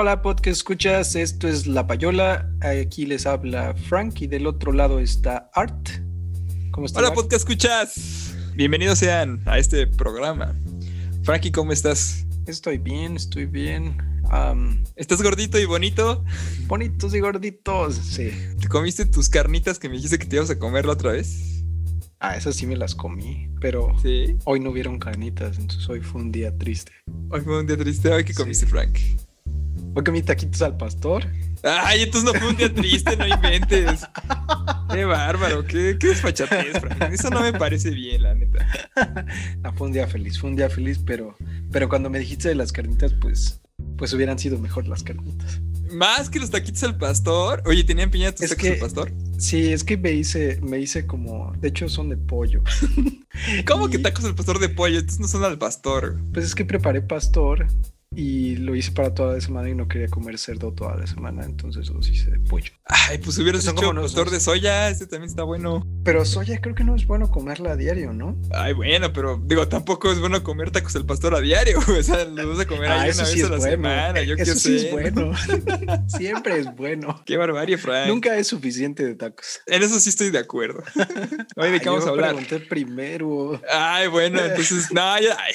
Hola, podcast escuchas. Esto es La Payola. Aquí les habla Frank y del otro lado está Art. ¿Cómo estás? Hola, podcast escuchas. Bienvenidos sean a este programa. Frankie, ¿cómo estás? Estoy bien, estoy bien. ¿Estás gordito y bonito? Bonitos y gorditos, sí. ¿Te comiste tus carnitas que me dijiste que te ibas a comer la otra vez? Ah, esas sí me las comí, pero hoy no hubieron carnitas, entonces hoy fue un día triste. Hoy fue un día triste. ¿Hoy qué comiste, Frank? Hoy comí taquitos al pastor. Ay, entonces no fue un día triste, no inventes. Qué bárbaro, qué, qué desfachatez, Frank. Eso no me parece bien, la neta. No, fue un día feliz, fue un día feliz, pero, pero cuando me dijiste de las carnitas, pues, pues hubieran sido mejor las carnitas. Más que los taquitos al pastor. Oye, ¿tenían piñatas es taquitos al pastor? Sí, es que me hice, me hice como. De hecho, son de pollo. ¿Cómo que tacos al pastor de pollo? Entonces no son al pastor. Pues es que preparé pastor y lo hice para toda la semana y no quería comer cerdo toda la semana, entonces los hice de pollo. Ay, pues hubieras hecho como pastor de soya, este también está bueno. Pero soya creo que no es bueno comerla a diario, ¿no? Ay, bueno, pero digo, tampoco es bueno comer tacos al pastor a diario, o sea, los vas a comer ahí ah, una vez a la semana, yo eso sí es bueno. Siempre es bueno. Qué barbarie, Frank. Nunca es suficiente de tacos. En eso sí estoy de acuerdo. Oye, ¿de qué vamos a hablar? pregunté primero. Ay, bueno, entonces, no, ya, ay,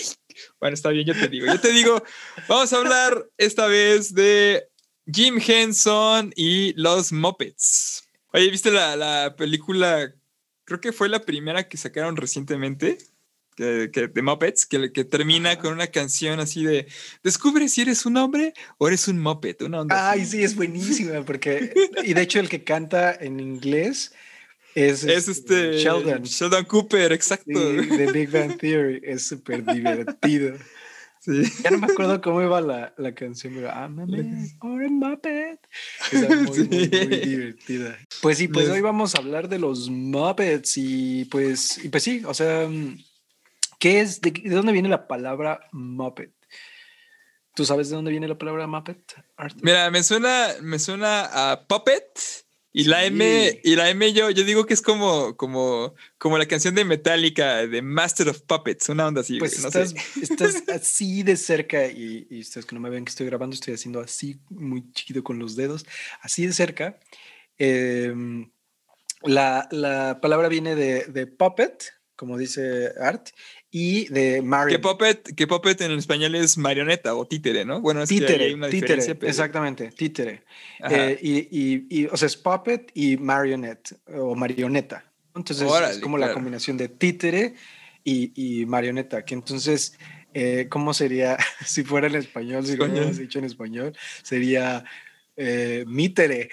bueno, está bien, yo te digo. Yo te digo, vamos a hablar esta vez de Jim Henson y los Muppets. Oye, ¿viste la, película? Creo que fue la primera que sacaron recientemente. Que, de Muppets, que, que termina con una canción así de descubre si eres un hombre o eres un Muppet. Una Ay, sí, es buenísima, porque, y de hecho el que canta en inglés es, este, Sheldon. Sheldon Cooper, exacto. de Big Bang Theory. Es súper divertido. Sí. Ya no me acuerdo cómo iba la, la canción, pero I'm a man or a Muppet. Es muy, muy, divertida. Pues sí, pues hoy vamos a hablar de los Muppets y pues, y pues sí, o sea, ¿qué es? De, dónde viene la palabra Muppet? ¿Tú sabes de dónde viene la palabra Muppet? Mira, me suena, me suena a Puppet y la M, y la M yo, yo digo que es como, como, como la canción de Metallica, de Master of Puppets, una onda así. Pues estás, estás así de cerca, y, y, ustedes que no me ven que estoy grabando, estoy haciendo así muy chiquito con los dedos, así de cerca. Em, la, la, palabra viene de, de puppet, como dice Art, y de Mario. Que puppet, que puppet en español es marioneta o títere, ¿no? Bueno, es títere, que hay una títere, exactamente, títere. Eh, y, y, o sea, es puppet y marionette o marioneta. Entonces es como la combinación de títere y, y marioneta, que entonces, eh, ¿cómo sería si fuera en español, si lo hubiéramos dicho en español? Sería eh, mítere.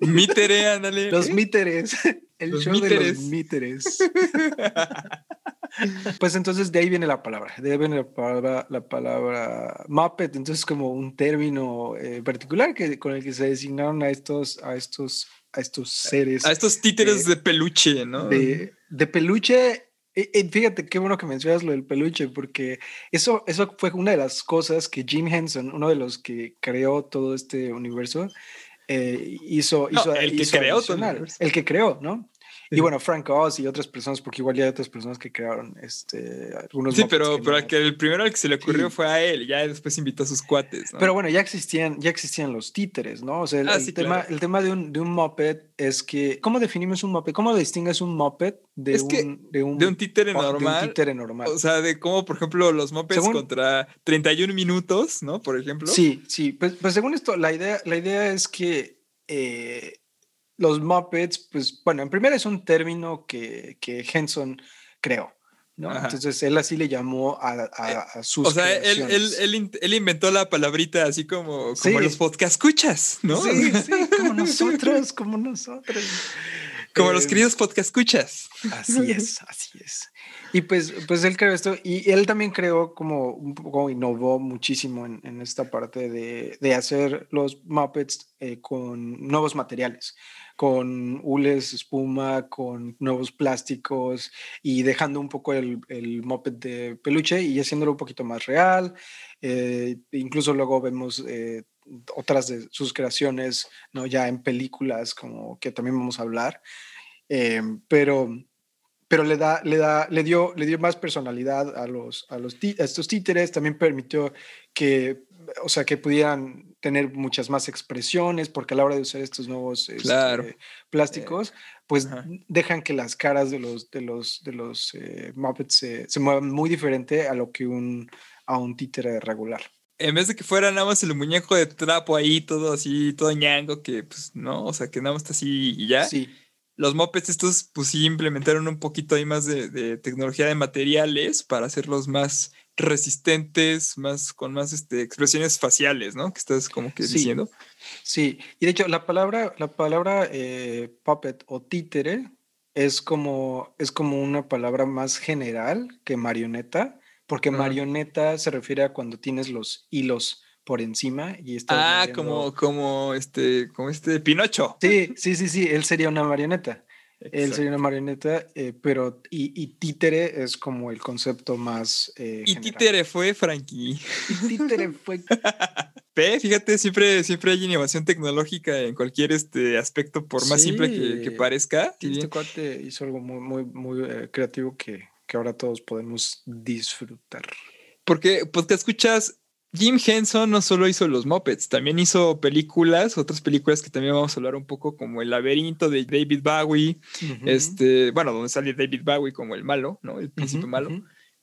Mítere, ándale. Los míteres. El show de los míteres. pues entonces de ahí viene la palabra. De ahí viene la palabra, la palabra Muppet. Entonces como un término eh, particular que, con el que se designaron a estos, a estos, a estos seres. A estos títeres de peluche, ¿no? De, de peluche fíjate qué bueno que mencionas lo del peluche, porque eso, eso fue una de las cosas que Jim Henson, uno de los que creó todo este universo, eh, hizo, hizo, el que creó el que creó, ¿no? Y bueno, Frank Oz y otras personas, porque igual ya hay otras personas que crearon este, algunos. Sí, pero, pero que el primero al que se le ocurrió fue a él, ya después invitó a sus cuates. Pero bueno, ya existían, ya existían los títeres, ¿no? O sea, el, ah, tema, el tema de un, de un moped es que, ¿cómo definimos un moped? ¿Cómo distingues un moped de, un, de, un, de un títere normal? De un títere normal. O sea, de cómo, por ejemplo, los mopeds contra 31 minutos, ¿no? Por ejemplo. Sí, sí. Pues, pues según esto, la idea, la idea es que. Eh, los Muppets, pues bueno, en primera es un término que, que Henson creó. ¿no? Entonces él así le llamó a, a, eh, a sus. O sea, él, él, él, inventó la palabrita así como, como los podcast escuchas, ¿no? Sí, sí, como nosotros, como nosotros. Como los queridos podcast escuchas. Así es, así es. Y pues, pues él creó esto y él también creó como un poco, innovó muchísimo en, en esta parte de, de, hacer los Muppets eh, con nuevos materiales con hules, espuma, con nuevos plásticos y dejando un poco el, el moped de peluche y haciéndolo un poquito más real. Eh, incluso luego vemos eh, otras de sus creaciones, ¿no? ya en películas, como que también vamos a hablar. Eh, pero pero le, da, le, da, le, dio, le dio más personalidad a, los, a, los a estos títeres, también permitió que, o sea, que pudieran tener muchas más expresiones, porque a la hora de usar estos nuevos este, Claro. plásticos, pues ajá. dejan que las caras de los, de los, de los eh, Muppets se, se muevan muy diferente a lo que un, a un títere regular. En vez de que fuera nada más el muñeco de trapo ahí, todo así, todo ñango, que pues no, o sea, que nada más está así y ya. Sí, Los mopeds estos, pues sí implementaron un poquito ahí más de, de tecnología de materiales para hacerlos más resistentes, más con más este, expresiones faciales, ¿no? Que estás como que Sí. diciendo. sí. Y de hecho, la palabra, la palabra eh, puppet o títere es como, es como una palabra más general que marioneta, porque marioneta se refiere a cuando tienes los hilos por encima y estás Ah, como, como este, como este Pinocho. Sí, sí, sí, sí, él sería una marioneta. Él sería una marioneta, eh, pero y, y títere es como el concepto más eh, Y general. títere fue Frankie. Y títere fue Ve, fíjate, siempre, siempre hay innovación tecnológica en cualquier este aspecto, por más simple que, parezca. Sí, este cuate hizo algo muy, muy, muy eh, creativo que, que ahora todos podemos disfrutar. Porque, pues te escuchas, Jim Henson no solo hizo los Muppets, también hizo películas, otras películas que también vamos a hablar un poco, como El laberinto de David Bowie, Ujú, este, bueno, donde sale David Bowie como el malo, ¿no? El príncipe malo.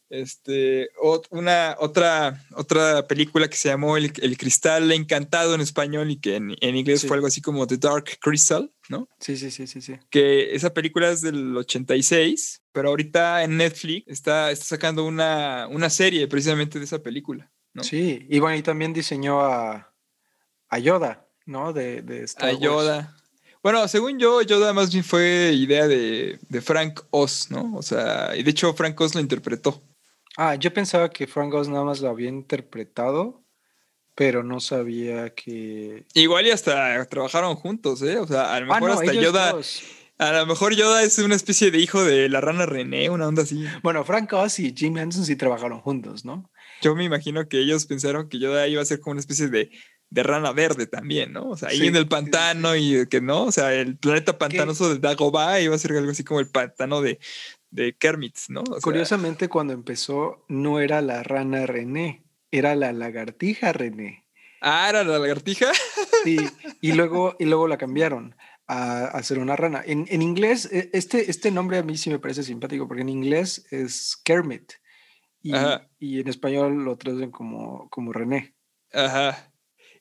Este, una, otra, otra película que se llamó El, El Cristal Encantado en español y que en, en inglés Sí. fue algo así como The Dark Crystal, ¿no? Sí, sí, sí, sí, sí. Que esa película es del 86, pero ahorita en Netflix está, está sacando una, una serie precisamente de esa película, ¿no? Sí, y bueno, y también diseñó a, a Yoda, ¿no? De, de Star A Wars. Yoda. Bueno, según yo, Yoda más bien fue idea de, de Frank Oz, ¿no? O sea, y de hecho Frank Oz lo interpretó. Ah, yo pensaba que Frank Oz nada más lo había interpretado, pero no sabía que. Igual y hasta trabajaron juntos, ¿eh? O sea, a lo Ah, mejor no, hasta Yoda, dos. a lo mejor Yoda es una especie de hijo de la rana René, una onda así. Bueno, Frank Oz y Jim Henson sí trabajaron juntos, ¿no? Yo me imagino que ellos pensaron que Yoda iba a ser como una especie de, de rana verde también, ¿no? O sea, ahí Sí, en el sí, pantano y que no, o sea, el planeta pantanoso de Dagobah iba a ser algo así como el pantano de, de Kermit, ¿no? O sea, Curiosamente, cuando empezó, no era la rana René, era la lagartija René. Ah, era la lagartija. Sí, y luego, y luego la cambiaron a, a ser una rana. En, en inglés, e- este, este nombre a mí sí me parece simpático, porque en inglés es Kermit. Y, en español lo traducen como, como René. Ajá.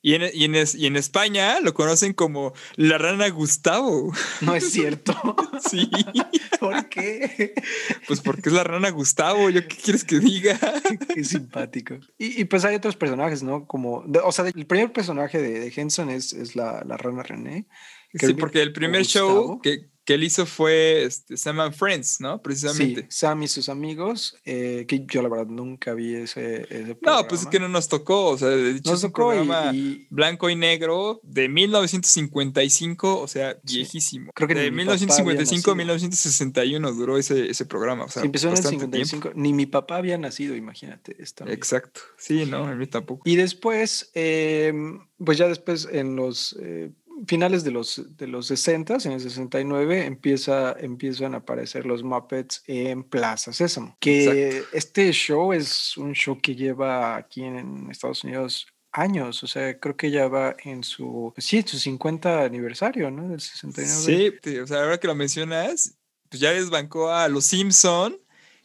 Y en, y, en, es- y en España lo conocen como la rana Gustavo. No es cierto. Sí, ¿Por qué? pues porque es la rana Gustavo. ¿Yo qué quieres que diga? Qué simpático. Y, y pues hay otros personajes, ¿no? Como, o sea, el primer personaje de, de Henson es, es la, la rana René. Sí, porque el primer Gustavo. show que, que él hizo fue este, Sam and Friends, ¿no? Sí, Precisamente. Sam y sus amigos, eh, que yo la verdad nunca vi ese, ese No, pues es que no nos tocó. O sea, de hecho, Nos es un tocó programa y, blanco y negro de 1955, o sea, Sí. viejísimo. Creo que de mi papá había 1955 a nacido. 1961 duró ese, ese programa. O sea, Sí, empezó en el bastante 55. Ni mi papá había nacido, imagínate. Tiempo. Exacto. Sí, no, a mí tampoco. Y después, eh, pues ya después en los eh, finales de los, de los 60, en el 69, empieza, empiezan a aparecer los Muppets en Plaza Sésamo. Que este show es un show que lleva aquí en Estados Unidos años, o sea, creo que ya va en su, sí, en su 50 aniversario, ¿no? Del 69. Sí, o sea, ahora que lo mencionas, pues ya desbancó a los Simpson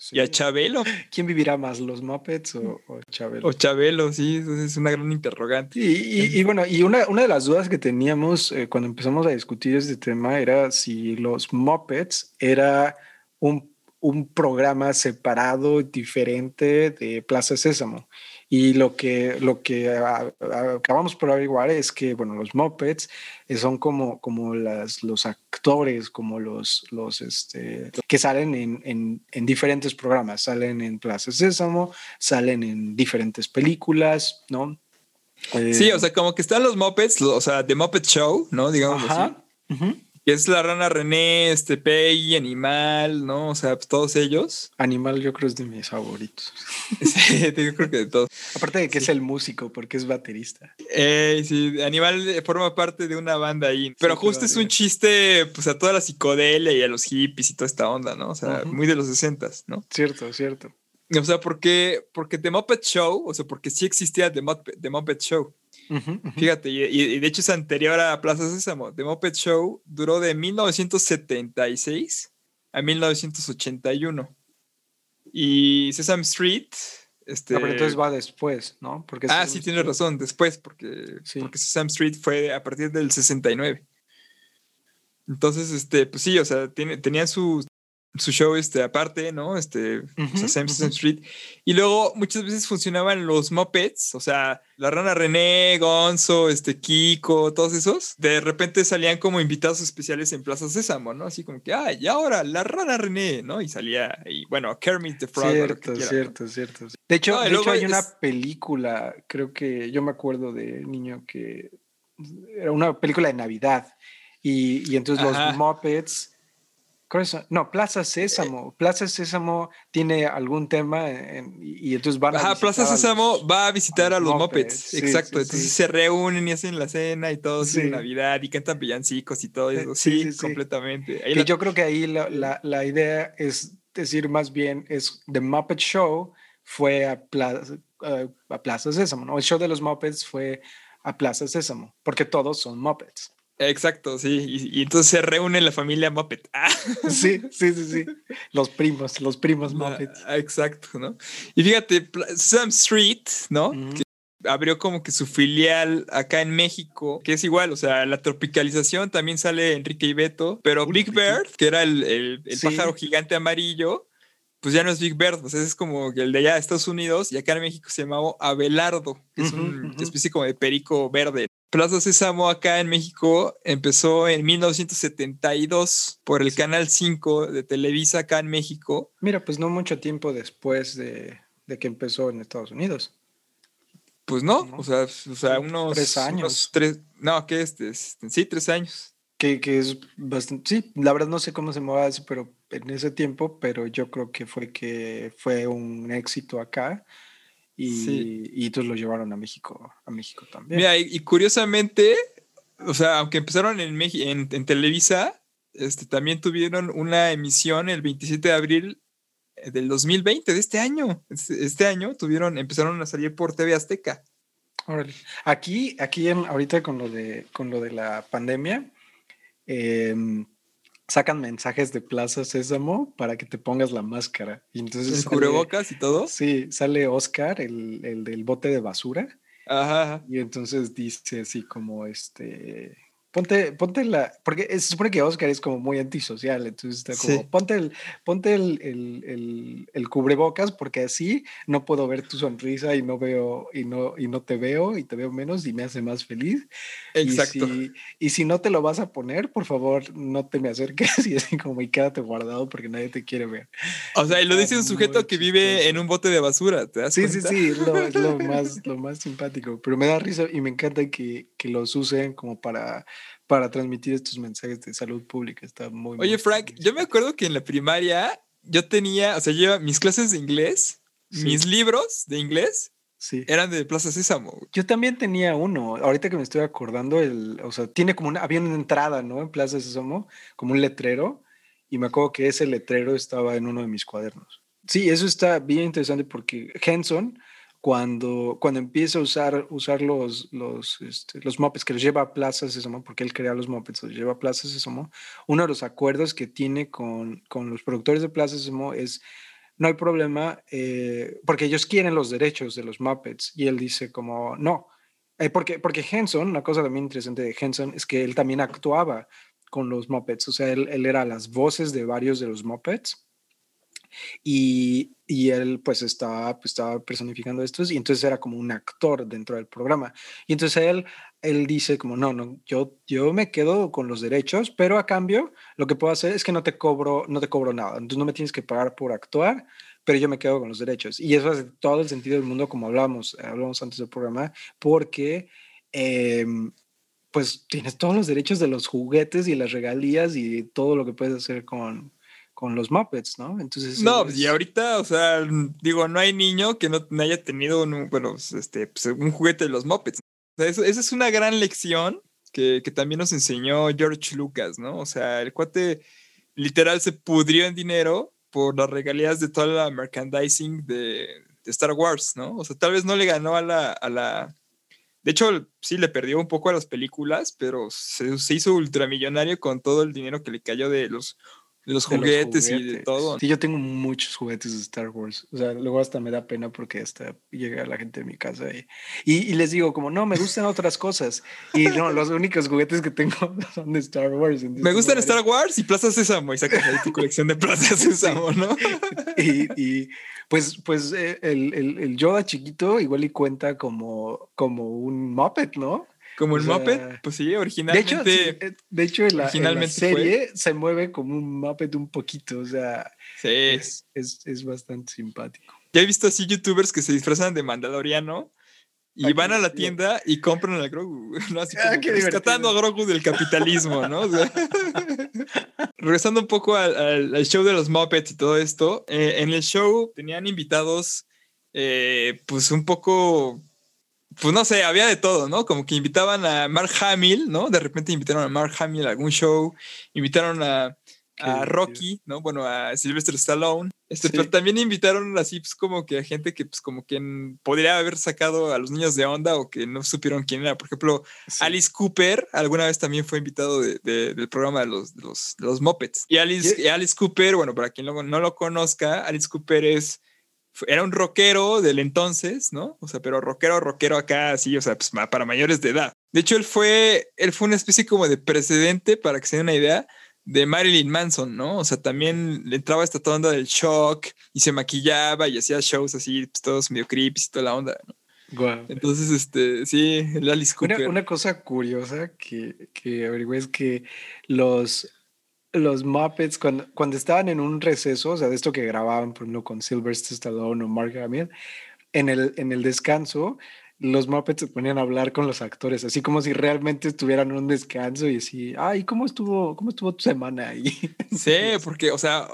Sí. y a Chabelo. ¿Quién vivirá más, los Muppets o, o Chabelo? O Chabelo, sí, eso es una gran interrogante. Y, y- y bueno, y una, una de las dudas que teníamos eh, cuando empezamos a discutir este tema era si los Muppets era un, un programa separado, diferente de Plaza Sésamo. Y lo que, lo que a- a- acabamos por averiguar es que, bueno, los Muppets eh, son como, como las, los actores, como los, los este, que salen en, en, en diferentes programas. Salen en Plaza Sésamo, salen en diferentes películas, ¿no? Sí, Eh, o sea, como que están los Muppets, lo- o sea, The Muppet Show, ¿no? Digamos así. Ajá. ujú. Que es la rana René, este Peggy, Animal, ¿no? O sea, pues, todos ellos. Animal yo creo es de mis favoritos. Sí, yo creo que de todos. Aparte de que es el músico, porque es baterista. Eh, sí, Animal eh, forma parte de una banda ahí. Pero justo es un chiste, pues, a toda la psicodelia y a los hippies y toda esta onda, ¿no? O sea, muy de los 60, ¿no? Cierto, cierto. O sea, porque, porque The Muppet Show, o sea, porque sí existía The Muppet, The Muppet Show. Fíjate, y, y, de hecho es anterior a Plaza Sésamo. The Muppet Show duró de 1976 a 1981. Y Sesame Street. Este, no, pero entonces va después, ¿no? Porque ah, sí, tienes razón, después, porque, porque Sesame Street fue a partir del 69. Entonces, este, pues sí, o sea, tiene, tenían su, su show este, aparte, ¿no? Este, Sesame Street. Y luego muchas veces funcionaban los Muppets, o sea, la rana René, Gonzo, este, Kiko, todos esos. De repente salían como invitados especiales en Plaza Sésamo, ¿no? Así como que, ay, y ahora la rana René, ¿no? Y salía, y bueno, Kermit the Frog. Cierto, cierto, cierto. De hecho, de hecho hay una película, creo que yo me acuerdo de niño que era una película de Navidad. Y, y entonces los Muppets no, Plaza Sésamo. Eh, Plaza Sésamo tiene algún tema y, entonces van a. Plaza Sésamo va a visitar a los, Muppets. Exacto. entonces se reúnen y hacen la cena y todo en Navidad y cantan villancicos y todo eso. Sí, completamente. que yo creo que ahí la, idea es decir, más bien, es The Muppet Show fue a Plaza, a Plaza Sésamo, ¿no? El show de los Muppets fue a Plaza Sésamo, porque todos son Muppets. Exacto, sí. Y, entonces se reúne la familia Muppet. Ah. Sí, sí, sí, sí. Los primos, los primos Muppet. Ah, exacto, ¿no? Y fíjate, Sam Street, ¿no? Que abrió como que su filial acá en México, que es igual, o sea, la tropicalización también sale Enrique y Beto, pero Big Bird, que era el, el, pájaro gigante amarillo, pues ya no es Big Bird, pues es como el de allá de Estados Unidos y acá en México se llamaba Abelardo, que es una especie como de perico verde. Plaza Sésamo acá en México empezó en 1972 por el Canal 5 de Televisa acá en México. Mira, pues no mucho tiempo después de, que empezó en Estados Unidos. Pues no, O, sea, o sea, unos... Tres años. tres, no, ¿qué es? Este, sí, tres años. Que, que, es bastante... Sí, la verdad no sé cómo se mueve eso, pero en ese tiempo, pero yo creo que fue que fue un éxito acá y, entonces lo llevaron a México, a México también. Mira, y, curiosamente, o sea, aunque empezaron en, en, en, Televisa, este, también tuvieron una emisión el 27 de abril eh, del 2020, de este año. Este, este, año tuvieron, empezaron a salir por TV Azteca. Aquí, aquí ahorita con lo de, con lo de la pandemia, eh, sacan mensajes de Plaza Sésamo para que te pongas la máscara. Y entonces ¿El cubrebocas y todo? Sí, sale Oscar, el, el del bote de basura. Ajá. Y entonces dice así como este Ponte, ponte la, porque se supone que Oscar es como muy antisocial, entonces está como, ponte, el, ponte el, el, el, cubrebocas porque así no puedo ver tu sonrisa y no veo, y no, y no te veo y te veo menos y me hace más feliz. Exacto. Y si, y si no te lo vas a poner, por favor, no te me acerques y así como y quédate guardado porque nadie te quiere ver. O sea, y lo dice un sujeto que vive en un bote de basura, ¿te das Sí, sí, sí, es lo, es lo, más, lo más simpático, pero me da risa y me encanta que, que los usen como para para transmitir estos mensajes de salud pública. Está muy Oye, Frank, yo me acuerdo que en la primaria yo tenía, o sea, yo mis clases de inglés, mis libros de inglés sí. eran de Plaza Sésamo. Yo también tenía uno. Ahorita que me estoy acordando, el, o sea, tiene como una, había una entrada, ¿no? En Plaza Sésamo, como un letrero. Y me acuerdo que ese letrero estaba en uno de mis cuadernos. Sí, eso está bien interesante porque Henson cuando, cuando empieza a usar, usar los, los, este, los mopeds que los lleva a Plaza Sésamo, porque él crea los mopeds, los lleva a Plaza Sésamo, uno de los acuerdos que tiene con, con los productores de Plaza Sésamo es, no hay problema, eh, porque ellos quieren los derechos de los mopeds, y él dice como, no, eh, porque, porque Henson, una cosa también interesante de Henson es que él también actuaba con los mopeds, o sea, él, él era las voces de varios de los mopeds, y, y él pues estaba, pues estaba personificando estos y entonces era como un actor dentro del programa. Y entonces él, él dice como, no, no, yo, yo me quedo con los derechos, pero a cambio lo que puedo hacer es que no te cobro, no te cobro nada. Entonces no me tienes que pagar por actuar, pero yo me quedo con los derechos. Y eso hace todo el sentido del mundo como hablamos, hablamos antes del programa, porque... Em, pues tienes todos los derechos de los juguetes y las regalías y todo lo que puedes hacer con, con los Muppets, ¿no? Entonces. No, y ahorita, o sea, digo, no hay niño que no haya tenido un, bueno, pues, este, pues, un juguete de los Muppets. O sea, eso, esa es una gran lección que, que, también nos enseñó George Lucas, ¿no? O sea, el cuate literal se pudrió en dinero por las regalías de toda la merchandising de, de Star Wars, ¿no? O sea, tal vez no le ganó a la, a la... De hecho, sí le perdió un poco a las películas, pero se, se hizo ultramillonario con todo el dinero que le cayó de los de los, juguetes, y de todo. Sí, yo tengo muchos juguetes de Star Wars. O sea, luego hasta me da pena porque hasta llega la gente de mi casa y, y, les digo como, no, me gustan otras cosas. Y no, los únicos juguetes que tengo son de Star Wars. me gustan Star Wars y Plaza Sésamo. Y sacas ahí tu colección de Plaza Sésamo, ¿no? y, y, pues, pues eh, el, el, el, Yoda chiquito igual y cuenta como, como un Muppet, ¿no? Como el Muppet, pues sí, originalmente. Eh, de hecho, en, la, serie se mueve como un Muppet un poquito, o sea, es, es, es, bastante simpático. Ya he visto así youtubers que se disfrazan de Mandaloriano y van a la tienda y compran al Grogu, ¿no? Así ah, como rescatando a Grogu del capitalismo, ¿no? regresando un poco al, al, show de los Muppets y todo esto, eh, en el show tenían invitados, eh, pues un poco pues no sé, había de todo, ¿no? Como que invitaban a Mark Hamill, ¿no? De repente invitaron a Mark Hamill a algún show, invitaron a, a Rocky, ¿no? Bueno, a Sylvester Stallone. Este, Pero también invitaron así, pues como que a gente que, pues como que podría haber sacado a los niños de onda o que no supieron quién era. Por ejemplo, Alice Cooper alguna vez también fue invitado de, del programa de los, de los, los Muppets. Y Alice, Alice Cooper, bueno, para quien no, no lo conozca, Alice Cooper es era un rockero del entonces, ¿no? O sea, pero rockero, rockero acá, así, o sea, pues para mayores de edad. De hecho, él fue, él fue una especie como de precedente, para que se den una idea, de Marilyn Manson, ¿no? O sea, también le entraba esta onda del shock y se maquillaba y hacía shows así, pues, todos medio creepy y toda la onda, ¿no? Entonces, este, sí, el Alice Cooper. Una, una cosa curiosa que, que averigüé es que los los Muppets, cuando, cuando estaban en un receso, o sea, de esto que grababan, por ejemplo, con Sylvester Stallone o Mark Hamill, en el, en el descanso, los Muppets se ponían a hablar con los actores, así como si realmente estuvieran en un descanso y así, ay, ¿cómo estuvo, cómo estuvo tu semana ahí? Sí, porque, o sea,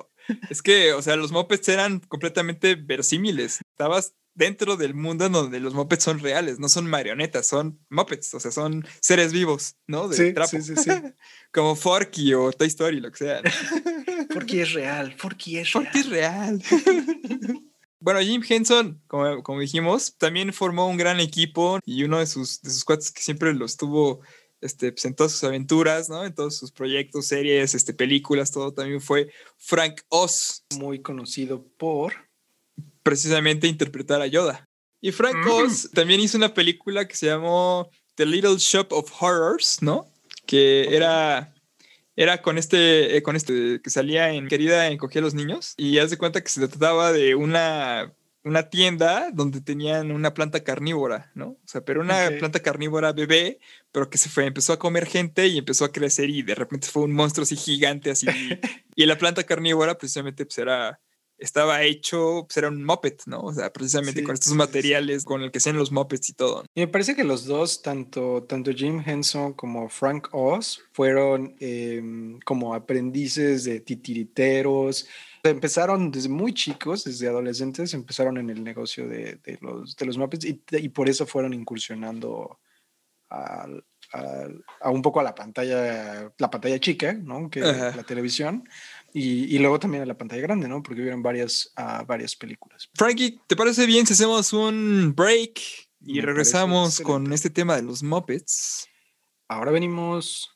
es que, o sea, los Muppets eran completamente versímiles. Estabas dentro del mundo en donde los Muppets son reales, no son marionetas, son Muppets, o sea, son seres vivos, ¿no? De trapo. sí, sí, sí. Como Forky o Toy Story, lo que sea. Forky es real, Forky es real. Forky es real. bueno, Jim Henson, como, como, dijimos, también formó un gran equipo y uno de sus, de sus cuates que siempre los tuvo este, pues en todas sus aventuras, ¿no? En todos sus proyectos, series, este, películas, todo también fue Frank Oz. Muy conocido por precisamente interpretar a Yoda. Y Frank mm. Oz también hizo una película que se llamó The Little Shop of Horrors, ¿no? Que era, era con este, eh, con este que salía en Querida encogía a los niños. Y haz de cuenta que se trataba de una, una tienda donde tenían una planta carnívora, ¿no? O sea, pero una planta carnívora bebé, pero que se fue, empezó a comer gente y empezó a crecer y de repente fue un monstruo así gigante, así. y la planta carnívora precisamente pues era estaba hecho, pues era un Muppet, ¿no? O sea, precisamente con estos materiales con el que sean los Muppets y todo. Y me parece que los dos, tanto, tanto Jim Henson como Frank Oz, fueron em, como aprendices de titiriteros. Empezaron desde muy chicos, desde adolescentes, empezaron en el negocio de, de los, de los Muppets y, y, por eso fueron incursionando a, a, un poco a la pantalla, la pantalla chica, ¿no? Que la televisión y, luego también a la pantalla grande, ¿no? Porque vieron varias, uh, varias películas. Frankie, ¿te parece bien si hacemos un break y regresamos con este tema de los Muppets? Ahora venimos.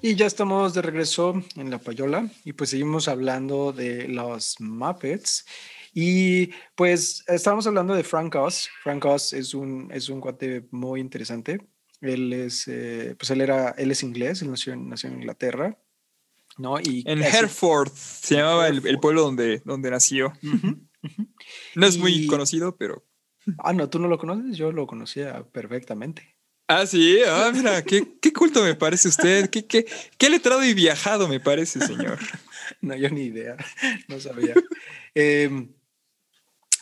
Y ya estamos de regreso en La Payola y pues seguimos hablando de los Muppets. Y pues estábamos hablando de Frank Oz. Frank Oz es un, es un cuate muy interesante. Él es, eh, pues él era, él es inglés, él nació nació en Inglaterra, ¿no? Y en Hereford se llamaba el, el, pueblo donde, donde nació. No es muy conocido, pero... Ah, no, tú no lo conoces, yo lo conocía perfectamente. Ah, sí, ah, mira, qué, qué culto me parece usted, qué, qué, qué letrado y viajado me parece, señor. no, yo ni idea, no sabía. eh,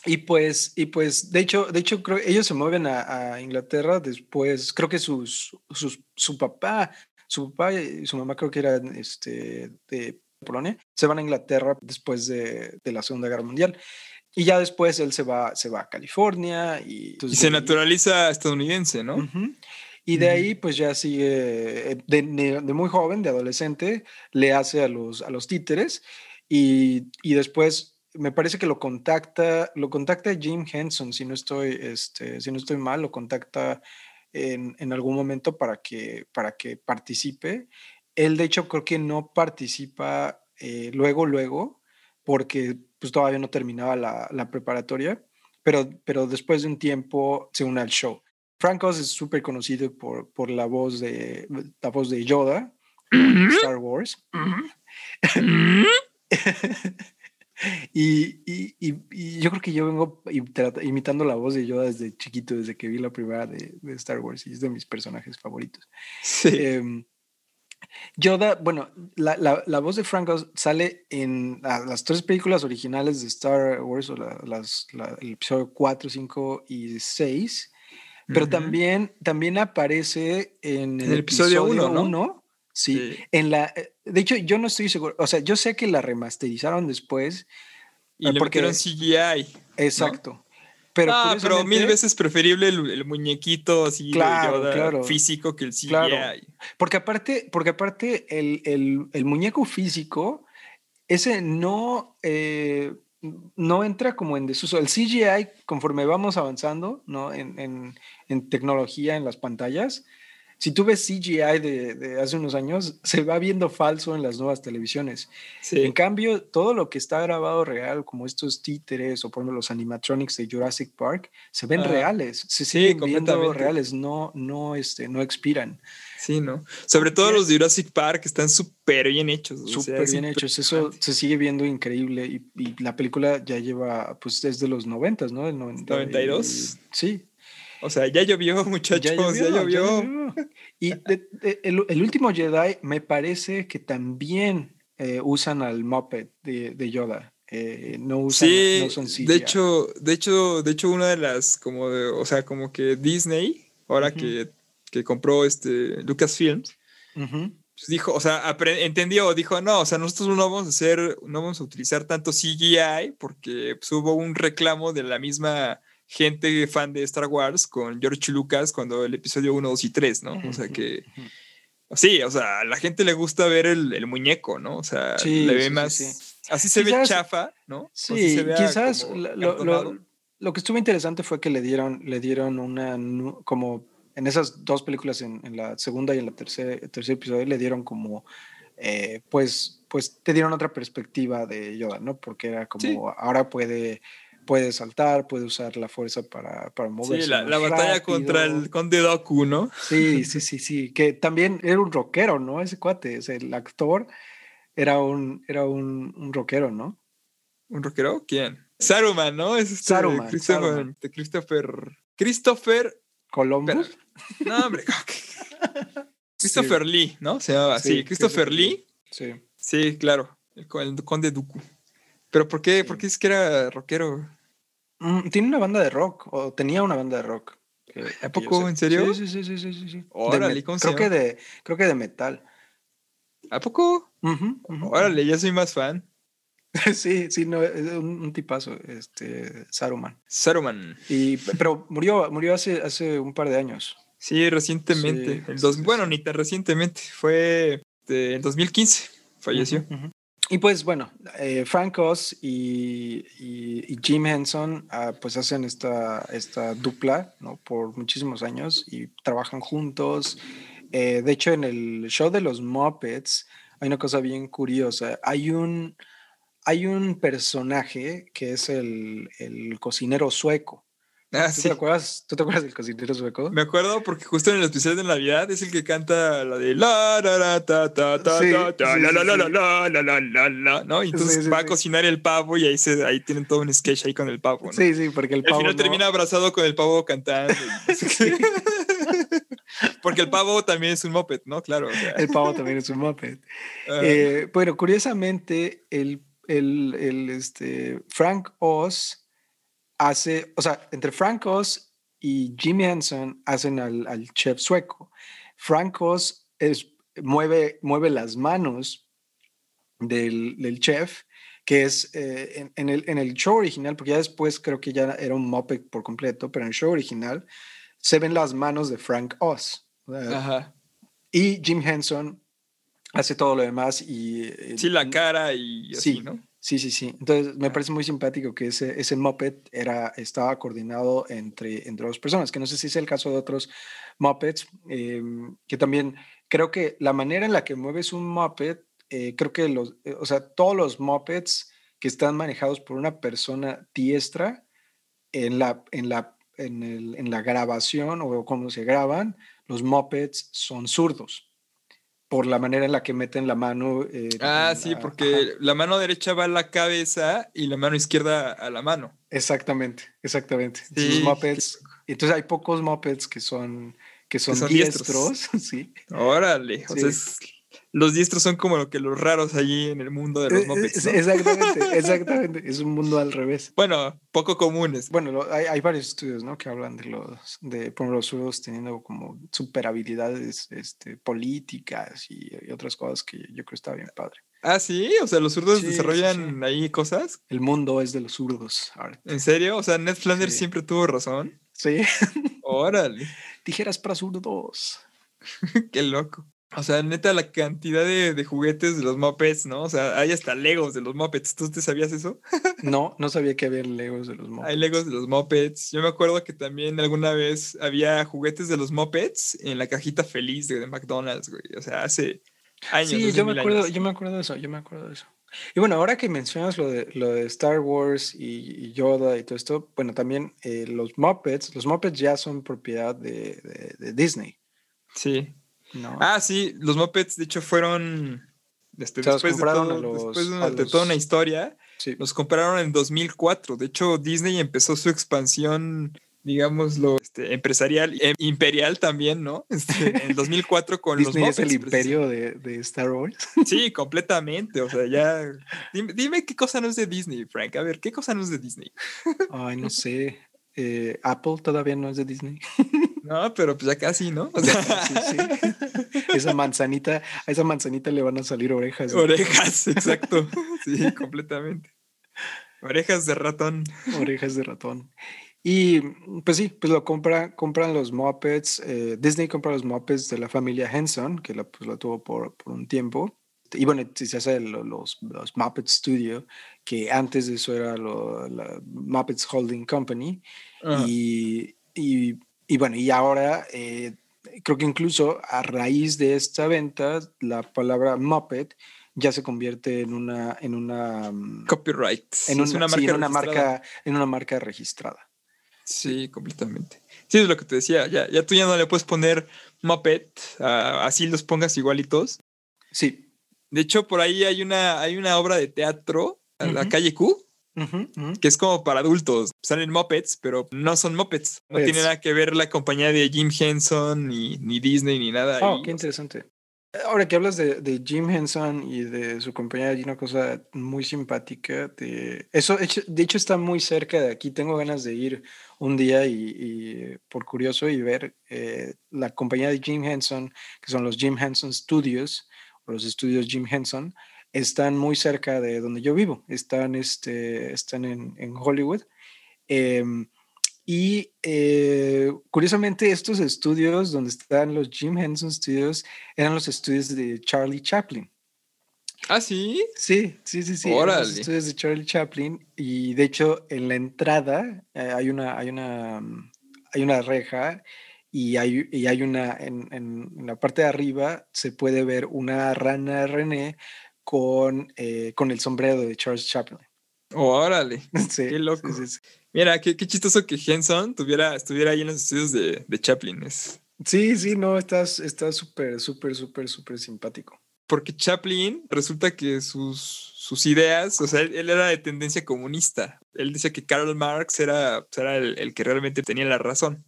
y pues, y pues, de hecho, de hecho, creo ellos se mueven a, Inglaterra después, creo que sus, sus, su papá, su papá y su mamá creo que eran este, de Polonia, se van a Inglaterra después de, de la Segunda Guerra Mundial. Y ya después él se va, se va a California y... y se naturaliza estadounidense, ¿no? Y de ahí, pues ya sigue, eh, de, de, muy joven, de adolescente, le hace a los, a los títeres y, y, después me parece que lo contacta, lo contacta Jim Henson, si no estoy, este, si no estoy mal, lo contacta en, en, algún momento para que, para que participe. Él, de hecho, creo que no participa eh, luego, luego, porque pues todavía no terminaba la, la preparatoria, pero, pero después de un tiempo se une al show. Frank Oz es súper conocido por, por la, voz de, la voz de Yoda Star Wars. y, y, y, yo creo que yo vengo imitando la voz de Yoda desde chiquito, desde que vi la primera de, de Star Wars y es de mis personajes favoritos. Sí. Eh, Yoda, bueno, la, la, la, voz de Frank Oz sale en las tres películas originales de Star Wars, o las, el episodio 4, 5 y 6, pero también, también aparece en el, episodio 1, ¿no? Sí, en la, eh, de hecho yo no estoy seguro, o sea, yo sé que la remasterizaron después. Y le porque, CGI. Exacto. Pero, ah, pero mil veces preferible el, muñequito así claro, físico que el CGI. Claro. Porque aparte, porque aparte el, el, el muñeco físico, ese no, eh, no entra como en desuso. El CGI, conforme vamos avanzando ¿no? en, en, en tecnología en las pantallas, si tú ves CGI de, hace unos años, se va viendo falso en las nuevas televisiones. En cambio, todo lo que está grabado real, como estos títeres o por ejemplo los animatronics de Jurassic Park, se ven reales, se siguen viendo reales, no, no, este, no expiran. Sí, ¿no? Sobre todo los de Jurassic Park están súper bien hechos. Súper bien hechos, eso se sigue viendo increíble y, la película ya lleva, pues desde los 90, ¿no? El 92. sí, o sea, ya llovió, muchachos, ya llovió. Y el, último Jedi me parece que también eh, usan al Muppet de, Yoda. Eh, no usan, sí, no De hecho, de hecho, de hecho, una de las, como de, o sea, como que Disney, ahora que, que, compró este Lucasfilms, pues dijo, o sea, entendió, dijo, no, o sea, nosotros no vamos a hacer, no vamos a utilizar tanto CGI porque pues, hubo un reclamo de la misma gente fan de Star Wars con George Lucas cuando el episodio 1, 2 y 3, ¿no? O sea que... Sí, o sea, a la gente le gusta ver el, muñeco, ¿no? O sea, le ve más... así se ve chafa, ¿no? Sí, quizás lo, que estuvo interesante fue que le dieron, le dieron una... como en esas dos películas, en, la segunda y en la tercera tercer episodio, le dieron como... Eh, pues, pues te dieron otra perspectiva de Yoda, ¿no? Porque era como, ahora puede puede saltar, puede usar la fuerza para, para moverse. Sí, la, batalla contra el Conde Doku, ¿no? Sí, sí, sí, sí. Que también era un rockero, ¿no? Ese cuate, es el actor era un, era un, un rockero, ¿no? ¿Un rockero? ¿Quién? Saruman, ¿no? Es este Saruman, Christopher, Christopher. Christopher. Columbus. No, hombre. Christopher Lee, ¿no? Se llamaba así. Christopher Lee. Sí. Sí, claro. El, el Conde Dooku. ¿Pero por qué? ¿Por qué es que era rockero? Mm, tiene una banda de rock, o tenía una banda de rock. ¿A poco? ¿En serio? Sí, sí, sí, sí, sí. sí. Órale, ¿cómo creo, que de, creo que de metal. ¿A poco? Órale, ya soy más fan. sí, sí, no, es un, tipazo, este, Saruman. Saruman. Y, pero murió, murió hace, hace un par de años. Sí, recientemente. bueno, ni tan recientemente. Fue este, en 2015, falleció. Y pues bueno, eh, Frank Oz y, Jim Henson ah, pues hacen esta, esta dupla por muchísimos años y trabajan juntos. Eh, de hecho, en el show de los Muppets hay una cosa bien curiosa. Hay un, hay un personaje que es el, el cocinero sueco. Ah, ¿Tú, te acuerdas, ¿Tú te acuerdas del cocinero sueco? Me acuerdo porque justo en el episodio de Navidad es el que canta la de la la la ta ta ta ta la la la la la la la la la ¿no? Y entonces va a cocinar el pavo y ahí se ahí tienen todo un sketch ahí con el pavo, ¿no? Sí, sí, porque el pavo. Al final termina abrazado con el pavo cantando. porque el pavo también es un moped, ¿no? Claro. El pavo también es un moped. Eh, bueno, curiosamente, el, el, el este, Frank Oz hace, o sea, entre Frank Oz y Jimmy Henson hacen al, chef sueco. Frank Oz es, mueve, mueve las manos del, chef, que es eh, en, el, en el show original, porque ya después creo que ya era un Muppet por completo, pero en el show original se ven las manos de Frank Oz. Ajá. Y Jim Henson hace todo lo demás y... Eh, sí, la cara y así, sí, ¿no? Sí, sí, sí. Entonces me parece muy simpático que ese, ese Muppet era, estaba coordinado entre, entre dos personas, que no sé si es el caso de otros Muppets, em, que también creo que la manera en la que mueves un Muppet, eh, creo que los, eh, o sea, todos los Muppets que están manejados por una persona diestra en la, en la, en el, en la grabación o cómo se graban, los Muppets son zurdos por la manera en la que meten la mano. Eh, ah, sí, porque la mano derecha va a la cabeza y la mano izquierda a la mano. Exactamente, exactamente. Sí, Muppets, entonces hay pocos Muppets que son, que son, diestros. sí. Órale, o sea, es los diestros son como lo que los raros allí en el mundo de los eh, Muppets. Exactamente, exactamente. Es un mundo al revés. Bueno, poco comunes. Bueno, hay, varios estudios, ¿no? Que hablan de los, de por los zurdos teniendo como super habilidades este, políticas y, otras cosas que yo creo está bien padre. Ah, sí, o sea, los zurdos desarrollan ahí cosas. El mundo es de los zurdos. ¿En serio? O sea, Ned Flanders siempre tuvo razón. Sí. Órale. Tijeras para zurdos. Qué loco. O sea, neta, la cantidad de, juguetes de los Muppets, ¿no? O sea, hay hasta Legos de los Muppets. ¿Tú te sabías eso? no, no sabía que había Legos de los Muppets. Hay Legos de los Muppets. Yo me acuerdo que también alguna vez había juguetes de los Muppets en la cajita feliz de, McDonald's, güey. O sea, hace años. Sí, yo me acuerdo, yo me acuerdo de eso, yo me acuerdo de eso. Y bueno, ahora que mencionas lo de, lo de Star Wars y, Yoda y todo esto, bueno, también eh, los Muppets, los Muppets ya son propiedad de, de Disney. Sí. Ah, sí, los Muppets, de hecho, fueron. Este, después, de, toda una historia, los compraron en 2004. De hecho, Disney empezó su expansión, digámoslo, este, empresarial e imperial también, ¿no? Este, en 2004 con los Muppets. es el imperio de, Star Wars? Sí, completamente. O sea, ya. Dime, dime, qué cosa no es de Disney, Frank. A ver, ¿qué cosa no es de Disney? Ay, no sé. Eh, Apple todavía no es de Disney. No, pero pues ya casi, ¿no? Esa manzanita, a esa manzanita le van a salir orejas. Orejas, exacto. Sí, completamente. Orejas de ratón. Orejas de ratón. Y pues sí, pues lo compra, compran los Muppets. Eh, Disney compra los Muppets de la familia Henson, que la, pues, la tuvo por, por un tiempo. Y bueno, se hace los, los Muppet Studio, que antes de eso era la Muppets Holding Company. Y, y y bueno, y ahora eh, creo que incluso a raíz de esta venta, la palabra Muppet ya se convierte en una en una mm, copyright. en, una, marca, en una marca en una marca registrada. Sí completamente. Sí es lo que te decía ya, ya tú ya no le puedes poner Muppet así los pongas igualitos. Sí. De hecho por ahí hay una hay una obra de teatro la calle Q que es como para adultos. Salen Muppets, pero no son Muppets. No tiene nada que ver la compañía de Jim Henson, ni, ni Disney, ni nada. Oh, qué interesante. Ahora que hablas de, de, Jim Henson y de su compañía, hay una cosa muy simpática. De, eso, de hecho, está muy cerca de aquí. Tengo ganas de ir un día y, por curioso y ver eh, la compañía de Jim Henson, que son los Jim Henson Studios, o los estudios Jim Henson están muy cerca de donde yo vivo, están, este, están en, en Hollywood. Em, y eh, curiosamente estos estudios donde están los Jim Henson Studios eran los estudios de Charlie Chaplin. ¿Ah, sí? Sí, sí, sí, sí. Los estudios de Charlie Chaplin. Y de hecho, en la entrada eh, hay, una, hay, una, hay una reja y hay, y hay una, en, en, la parte de arriba se puede ver una rana René con, eh, con el sombrero de Charles Chaplin. órale. qué loco. Mira, qué, qué, chistoso que Henson tuviera, estuviera ahí en los estudios de, de Chaplin. Es... Sí, sí, no, estás súper, súper, súper, súper simpático. Porque Chaplin resulta que sus, sus ideas, o sea, él, era de tendencia comunista. Él decía que Karl Marx era, era el, el que realmente tenía la razón.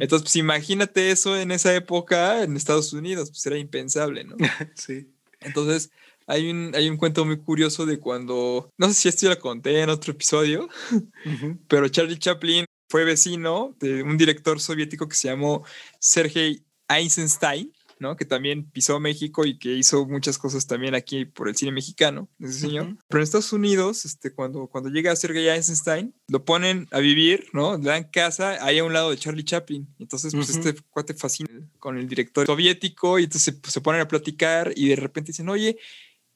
Entonces, pues imagínate eso en esa época en Estados Unidos, pues era impensable, ¿no? sí. Entonces, hay un, hay un cuento muy curioso de cuando, no sé si esto ya lo conté en otro episodio, pero Charlie Chaplin fue vecino de un director soviético que se llamó Sergei Eisenstein, ¿no? Que también pisó México y que hizo muchas cosas también aquí por el cine mexicano, ese señor. Pero en Estados Unidos, este, cuando, cuando llega Sergei Eisenstein, lo ponen a vivir, ¿no? Le dan casa ahí a un lado de Charlie Chaplin. Entonces, pues este cuate fascina con el director soviético y entonces se, se ponen a platicar y de repente dicen, oye,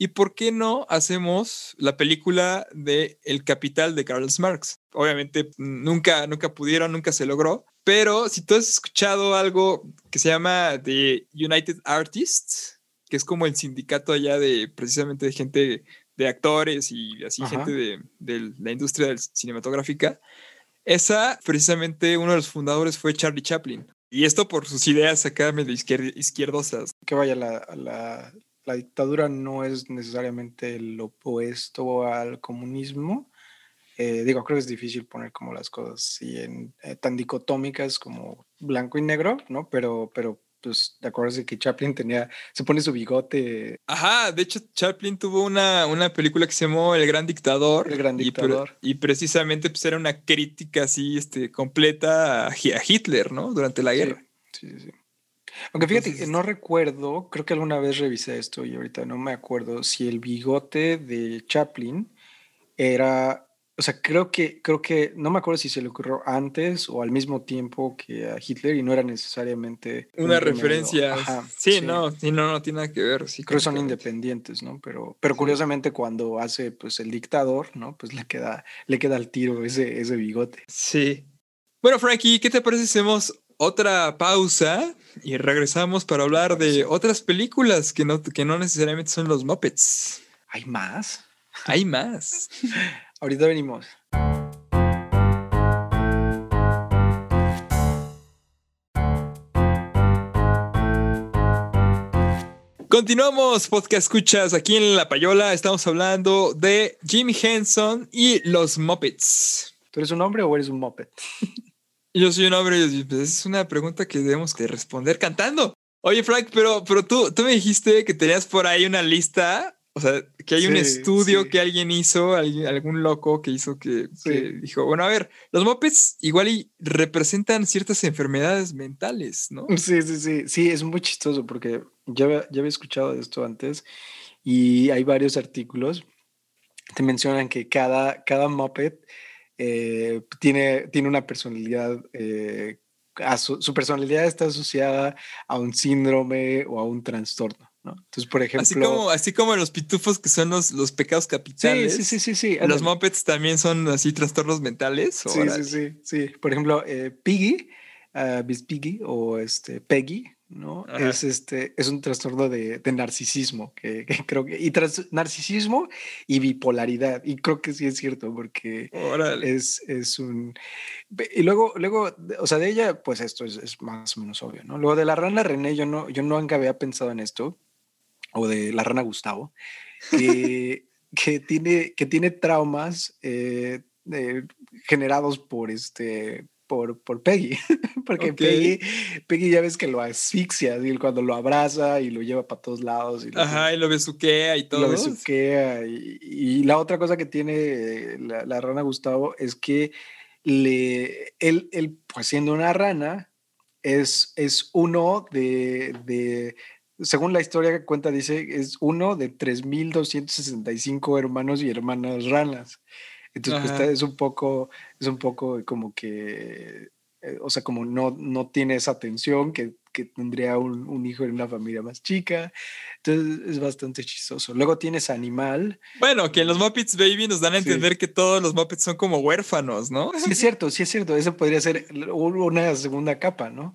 ¿Y por qué no hacemos la película de El Capital de Karl Marx? Obviamente nunca, nunca pudieron, nunca se logró, pero si tú has escuchado algo que se llama The United Artists, que es como el sindicato allá de precisamente de gente de actores y así gente de, de, la industria cinematográfica, esa precisamente uno de los fundadores fue Charlie Chaplin. Y esto por sus ideas acá de izquierdosas. Que vaya, la, la, la dictadura no es necesariamente el opuesto al comunismo. Eh, digo, creo que es difícil poner como las cosas así en, eh, tan dicotómicas como blanco y negro, ¿no? Pero, pero pues de acuerdo que Chaplin tenía, se pone su bigote. Ajá, de hecho Chaplin tuvo una, una película que se llamó El Gran Dictador. El Gran Dictador. Y, precisamente pues era una crítica así este, completa a, Hitler, ¿no? Durante la guerra. Sí, sí, sí. Aunque fíjate, no recuerdo, creo que alguna vez revisé esto y ahorita no me acuerdo si el bigote de Chaplin era, o sea, creo que, creo que, no me acuerdo si se le ocurrió antes o al mismo tiempo que a Hitler y no era necesariamente una referencia. sí, no, sí, no, no tiene nada que ver. Sí, creo que son independientes, ¿no? Pero, pero curiosamente cuando hace, pues, el dictador, ¿no? Pues le queda, le queda al tiro ese, ese bigote. Sí. Bueno, Frankie, ¿qué te parece si hacemos otra pausa y regresamos para hablar de otras películas que no, que no necesariamente son los Muppets. ¿Hay más? Hay más. Ahorita venimos. Continuamos, podcast escuchas. Aquí en La Payola estamos hablando de Jim Henson y los Muppets. ¿Tú eres un hombre o eres un Muppet? Yo soy un hombre, pues es una pregunta que debemos de responder cantando. Oye, Frank, pero, pero tú, tú me dijiste que tenías por ahí una lista, o sea, que hay un estudio que alguien hizo, algún loco que hizo que, dijo, bueno, a ver, los mopeds igual y representan ciertas enfermedades mentales, ¿no? Sí, sí, sí, sí, es muy chistoso porque ya, ya había escuchado de esto antes y hay varios artículos que mencionan que cada, cada moped eh, tiene, tiene una personalidad, eh, su, personalidad está asociada a un síndrome o a un trastorno. ¿no? Entonces, por ejemplo. Así como, así como los pitufos que son los, los pecados capitales. Sí, sí, sí, sí. Los Muppets también son así trastornos mentales. Sí, sí, sí, sí. Por ejemplo, eh, Piggy, uh, Piggy o este, Peggy, ¿no? Es, este, es un trastorno de, narcisismo, que, creo que, y narcisismo y bipolaridad, y creo que sí es cierto, porque es, es, un... Y luego, luego, o sea, de ella, pues esto es, más o menos obvio, ¿no? Luego de la rana René, yo no, yo nunca había pensado en esto, o de la rana Gustavo, que, que, tiene, que tiene traumas eh, eh, generados por este por, por Peggy, porque Peggy, Peggy ya ves que lo asfixia, cuando lo abraza y lo lleva para todos lados. Y lo, Ajá, y lo besuquea y todo. Lo besuquea. Y, y la otra cosa que tiene la, la, rana Gustavo es que le, él, él, pues siendo una rana, es, es uno de, de, según la historia que cuenta, dice, es uno de 3.265 hermanos y hermanas ranas. Entonces, pues, es un poco, es un poco como que, eh, o sea, como no, no tiene esa atención que, que tendría un, un, hijo en una familia más chica. Entonces, es bastante chistoso. Luego tienes Animal. Bueno, que en los Muppets Baby nos dan a entender que todos los Muppets son como huérfanos, ¿no? Sí, es cierto, sí es cierto. Eso podría ser una segunda capa, ¿no?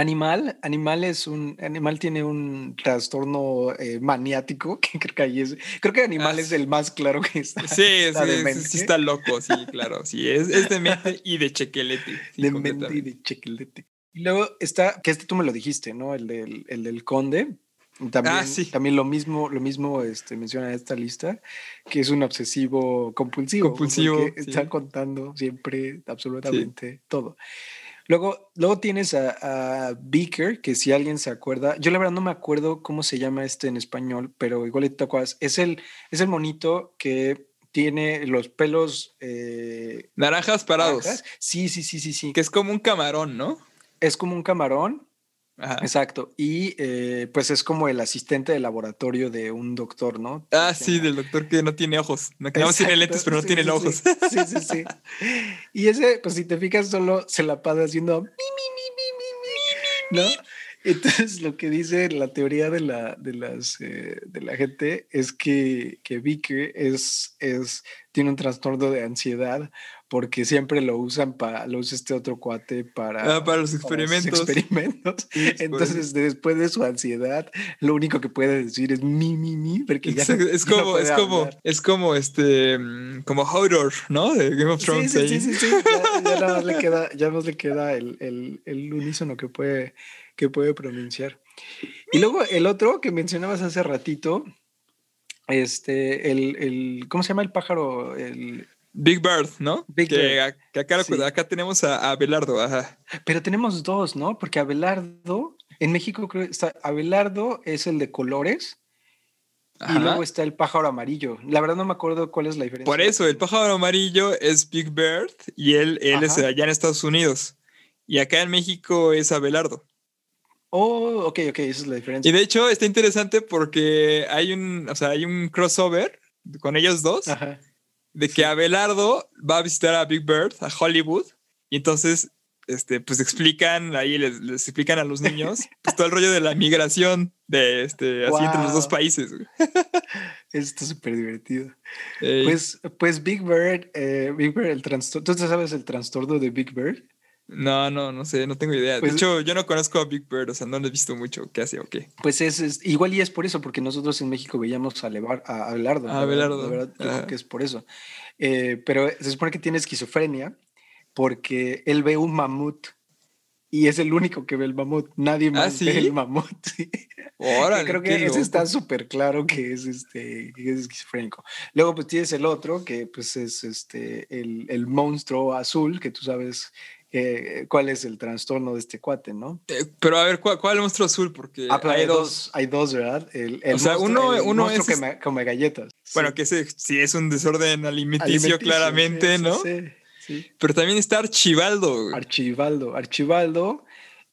Animal, Animal es un, Animal tiene un trastorno eh, maniático, que creo que ahí es, creo que Animal ah, es el más claro que está. Sí, sí, sí, está loco, sí, claro, sí, es, es de mente y de chequelete. de mente y de chequelete. Y luego está, que este tú me lo dijiste, ¿no? El del, el del conde. También, ah, sí. también lo mismo, lo mismo este, menciona esta lista, que es un obsesivo compulsivo. Compulsivo. Está contando siempre absolutamente todo. Luego, luego tienes a, Beaker, que si alguien se acuerda, yo la verdad no me acuerdo cómo se llama este en español, pero igual te acuerdas. Es el, es el monito que tiene los pelos eh, naranjas parados. Sí, sí, sí, sí, sí. Que es como un camarón, ¿no? Es como un camarón. Exacto. Y eh, pues es como el asistente de laboratorio de un doctor, ¿no? Ah, sí, del doctor que no tiene ojos. No, que no tiene lentes, pero no tiene ojos. Sí. sí, sí, Y ese, pues si te fijas, solo se la pasa haciendo mi, mi, mi, mi, mi, mi, ¿no? Entonces, lo que dice la teoría de la, de las, eh, de la gente es que, que Vicky es, es, tiene un trastorno de ansiedad porque siempre lo usan para, lo usa este otro cuate para, ah, para los experimentos. experimentos. Entonces, después de su ansiedad, lo único que puede decir es mi, mi, mi, porque ya es como, es como, es como este, mm, como Hodor, ¿no? De Game of Thrones. Sí, sí, sí, sí, Ya, ya, nada más le queda, ya más le queda el, el, el unísono que puede, que puede pronunciar. Y luego el otro que mencionabas hace ratito, este, el, el ¿cómo se llama el pájaro? El, Big Bird, ¿no? Big que, acá, acá, tenemos a, Abelardo, ajá. Pero tenemos dos, ¿no? Porque Abelardo, en México creo que está, Abelardo es el de colores y luego está el pájaro amarillo. La verdad no me acuerdo cuál es la diferencia. Por eso, el pájaro amarillo es Big Bird y él, él es allá en Estados Unidos. Y acá en México es Abelardo. Oh, ok, ok, esa es la diferencia. Y de hecho está interesante porque hay un, o sea, hay un crossover con ellos dos. Ajá de que Abelardo va a visitar a Big Bird, a Hollywood, y entonces, este, pues explican, ahí les, explican a los niños, pues todo el rollo de la migración de, este, así entre los dos países. Esto es súper divertido. Pues, pues Big Bird, eh, Big Bird, el trastorno, ¿tú sabes el trastorno de Big Bird? No, no, no sé, no tengo idea. de pues hecho, yo no conozco a Big Bird, o sea, no lo he visto mucho. ¿Qué hace o qué? Pues es, igual y es por eso, porque nosotros en México veíamos a, Levar, a Abelardo. A Abelardo. yo creo que es por eso. Eh, pero se supone que tiene esquizofrenia porque él ve un mamut y es el único que ve el mamut. Nadie ¿Ah, más ve el mamut. creo que ese está súper claro que es este que es esquizofrénico. Luego, pues tienes el otro, que pues es este el, el monstruo azul, que tú sabes eh, cuál es el trastorno de este cuate, ¿no? Eh, pero a ver, ¿cuál, cuál es el monstruo azul? Porque ah, hay, dos, hay dos, ¿verdad? El, o sea, uno, uno es... que come galletas. Bueno, que ese, sí es un desorden alimenticio, claramente, ¿no? Sí, sí, Pero también está Archibaldo. Archibaldo. Archibaldo.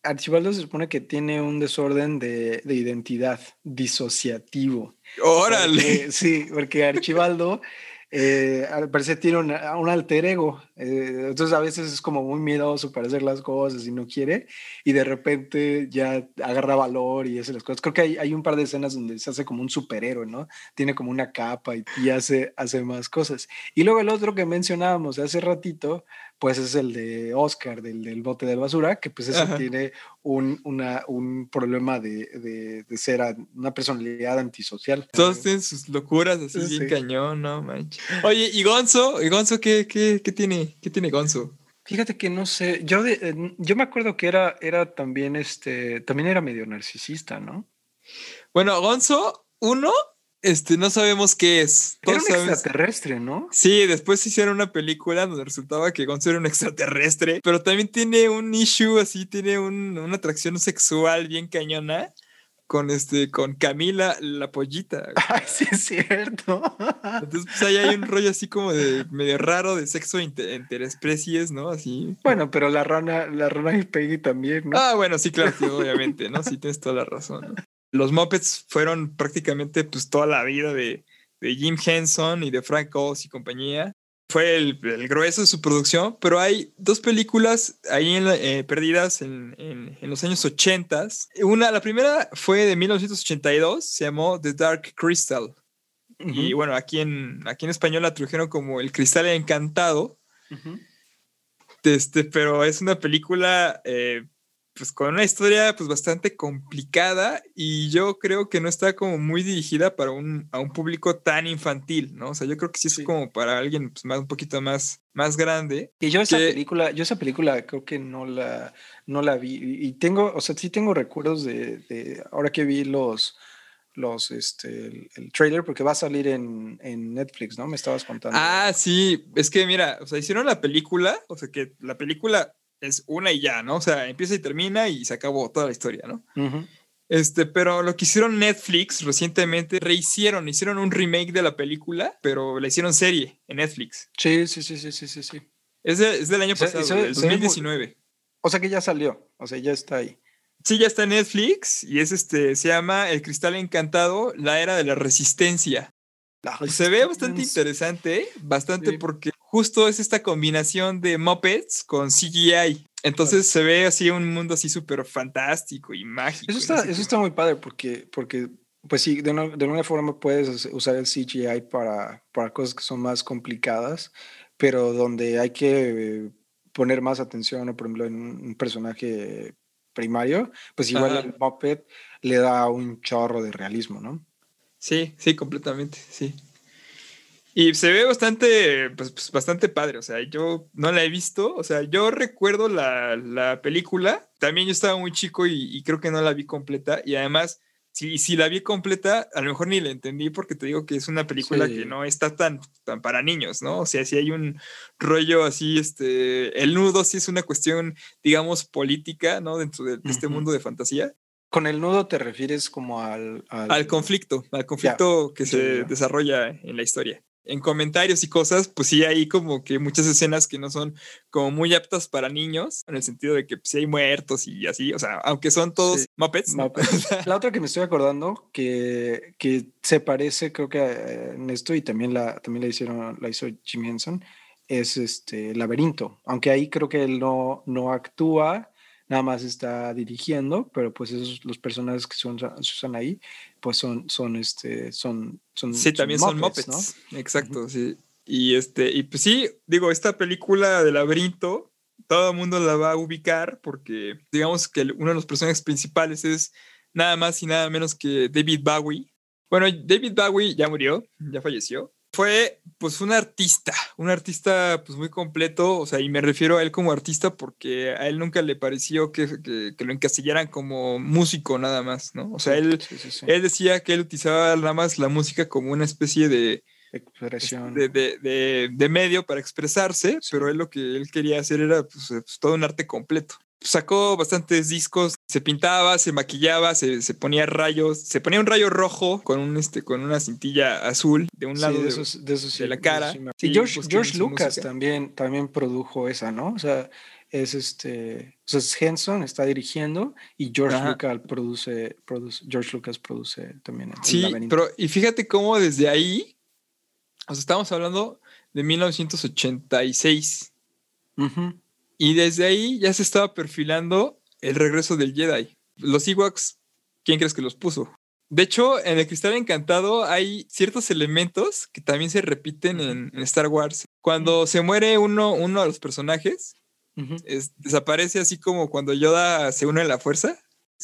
Archibaldo se supone que tiene un desorden de, de identidad disociativo. Órale. sí, porque Archibaldo eh, al tiene un alter ego. Eh, entonces a veces es como muy miedoso para hacer las cosas y no quiere. Y de repente ya agarra valor y hace las cosas. Creo que hay, hay un par de escenas donde se hace como un superhéroe, ¿no? Tiene como una capa y, y hace, hace más cosas. Y luego el otro que mencionábamos hace ratito pues es el de Oscar, del, del bote de basura, que pues ese tiene un, una, un problema de, de, ser una personalidad antisocial. Todos tienen sus locuras así bien cañón, no manches. Oye, ¿y Gonzo? ¿Y Gonzo qué, qué, qué tiene? ¿Qué tiene Gonzo? Fíjate que no sé, yo, yo me acuerdo que era, era también este, también era medio narcisista, ¿no? Bueno, Gonzo, uno, este, no sabemos qué es. Era un extraterrestre, ¿no? Sí, después hicieron una película donde resultaba que Gonzo era un extraterrestre, pero también tiene un issue así, tiene una atracción sexual bien cañona con este, con Camila la pollita. Ay, sí es cierto. Entonces, pues ahí hay un rollo así como de medio raro de sexo interespecies, ¿no? Así. Bueno, pero la rana, la rana y Peggy también, ¿no? Ah, bueno, sí, claro, obviamente, ¿no? Sí, tienes toda la razón. ¿no? Los Muppets fueron prácticamente pues toda la vida de, Jim Henson y de Frank Oz y compañía. Fue el, grueso de su producción, pero hay dos películas ahí eh, perdidas en, los años 80. Una, la primera fue de 1982, se llamó The Dark Crystal. Y bueno, aquí en, aquí en español la tradujeron como El Cristal Encantado. este, pero es una película eh, pues con una historia pues bastante complicada y yo creo que no está como muy dirigida para un, a un público tan infantil, ¿no? O sea, yo creo que sí es como para alguien pues más un poquito más, más grande. Y yo esa película, yo esa película creo que no la, no la vi y tengo, o sea, sí tengo recuerdos de, de ahora que vi los los, este, el, trailer, porque va a salir en, en, Netflix, ¿no? Me estabas contando. Ah, sí, es que mira, o sea, hicieron la película, o sea, que la película es una y ya, ¿no? O sea, empieza y termina y se acabó toda la historia, ¿no? Este, pero lo que hicieron Netflix recientemente, rehicieron, hicieron un remake de la película, pero la hicieron serie en Netflix. Sí, sí, sí, sí, sí, sí. Es, del año pasado, del 2019. o sea que ya salió, o sea, ya está ahí. Sí, ya está en Netflix y es este, se llama El Cristal Encantado, la era de la resistencia. Se ve bastante interesante, bastante porque justo es esta combinación de Muppets con CGI. Entonces se ve así un mundo así súper fantástico y mágico. Eso está, eso está muy padre porque, porque pues sí, de, una, de alguna forma puedes usar el CGI para, para cosas que son más complicadas, pero donde hay que poner más atención, por ejemplo, en un personaje primario, pues igual el Muppet le da un chorro de realismo, ¿no? Sí, sí, completamente, sí. Y se ve bastante, pues, pues, bastante padre. O sea, yo no la he visto. O sea, yo recuerdo la, la película. También yo estaba muy chico y, creo que no la vi completa. Y además, si, si la vi completa, a lo mejor ni la entendí porque te digo que es una película que no está tan, tan para niños, ¿no? O sea, si hay un rollo así, este, el nudo sí es una cuestión, digamos, política, ¿no? Dentro de, este mundo de fantasía. Con el nudo te refieres como al... Al, conflicto, al conflicto que se desarrolla en la historia. En comentarios y cosas, pues sí hay como que muchas escenas que no son como muy aptas para niños, en el sentido de que pues, hay muertos y así, o sea, aunque son todos Muppets. la otra que me estoy acordando, que, que se parece creo que en esto y también la, también la hicieron, la hizo Jim Henson, es este Laberinto, aunque ahí creo que él no, no actúa, nada más está dirigiendo, pero pues esos los personajes que son, se usan ahí, pues son, son este, son, son Sí, también son Muppets, ¿no? Exacto, sí. Y este, y pues sí, digo, esta película de laberinto, todo el mundo la va a ubicar porque digamos que uno de los personajes principales es nada más y nada menos que David Bowie. Bueno, David Bowie ya murió, ya falleció, fue pues un artista, un artista pues muy completo, o sea, y me refiero a él como artista porque a él nunca le pareció que, lo encasillaran como músico nada más, ¿no? O sea, él, él decía que él utilizaba nada más la música como una especie de... Expresión. De, de, medio para expresarse, pero él lo que él quería hacer era pues, pues todo un arte completo sacó bastantes discos, se pintaba, se maquillaba, se, se, ponía rayos, se ponía un rayo rojo con un este con una cintilla azul de un lado de, esos, de, la cara. Sí, George, George Lucas también, también produjo esa, ¿no? O sea, es este, o sea, es Henson está dirigiendo y George Lucas produce, produce, George Lucas produce también. sí, pero y fíjate cómo desde ahí, o sea, estamos hablando de 1986. Uh y desde ahí ya se estaba perfilando el regreso del Jedi. Los Ewoks, ¿quién crees que los puso? De hecho, en el Cristal Encantado hay ciertos elementos que también se repiten en, Star Wars. Cuando se muere uno, uno de los personajes, desaparece así como cuando Yoda se une a la fuerza.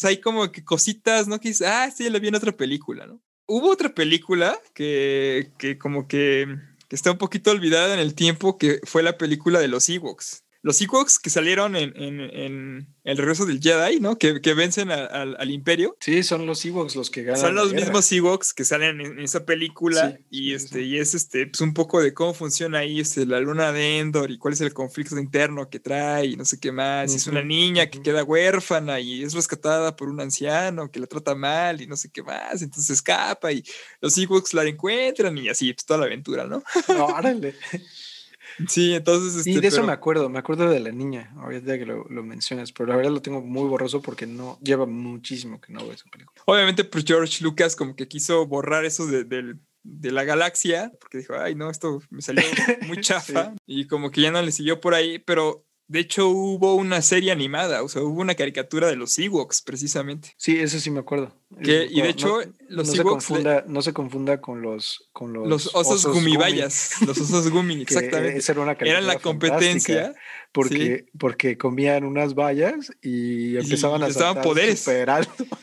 hay como que cositas, ¿no? Que dices, ah, sí, la vi en otra película, ¿no? Hubo otra película que, que como que, que está un poquito olvidada en el tiempo, que fue la película de los Ewoks los Ewoks que salieron en, en, El regreso del Jedi, ¿no? Que, que vencen al Imperio. Sí, son los Ewoks los que ganan. Son los mismos Ewoks que salen en, esa película. y este, y es este, pues un poco de cómo funciona ahí este, la luna de Endor y cuál es el conflicto interno que trae y no sé qué más. es una niña que queda huérfana y es rescatada por un anciano que la trata mal y no sé qué más. Entonces escapa y los Ewoks la encuentran y así, pues toda la aventura, ¿no? Órale. Sí, entonces. y este, de eso me acuerdo, me acuerdo de la niña, ahorita que lo, lo, mencionas, pero la verdad lo tengo muy borroso porque no lleva muchísimo que no veo esa película. Obviamente, pues George Lucas como que quiso borrar eso de, de la galaxia, porque dijo, ay, no, esto me salió muy chafa, y como que ya no le siguió por ahí, pero de hecho, hubo una serie animada, o sea, hubo una caricatura de los Ewoks, precisamente. Sí, eso sí me acuerdo. y de hecho, los no Se confunda, no se confunda con los, con los, los osos, gumibayas. Los osos gumi, exactamente. Esa era una Eran la competencia. Porque, porque comían unas vallas y empezaban a saltar poderes. super alto.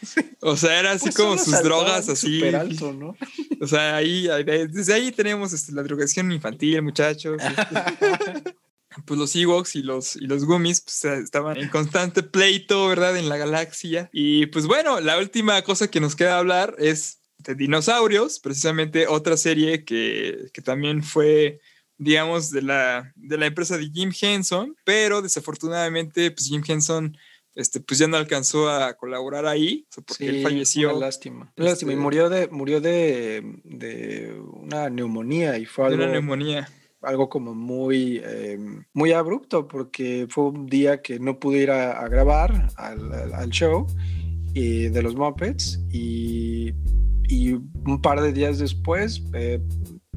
O sea, era así pues como sus drogas, así. Super alto, ¿no? O sea, ahí, desde ahí tenemos este, la drogación infantil, muchachos. Este pues los Ewoks y los, y los Gummies pues, estaban en constante pleito, ¿verdad? En la galaxia. Y pues bueno, la última cosa que nos queda hablar es de dinosaurios, precisamente otra serie que, que también fue, digamos, de la, de la empresa de Jim Henson, pero desafortunadamente, pues Jim Henson este, pues ya no alcanzó a colaborar ahí, porque él falleció. Una lástima. Una lástima. Y este murió de, murió de, de una neumonía y fue algo. De una neumonía algo como muy, eh, muy abrupto porque fue un día que no pude ir a, grabar al, show y de los Muppets y, y, un par de días después eh,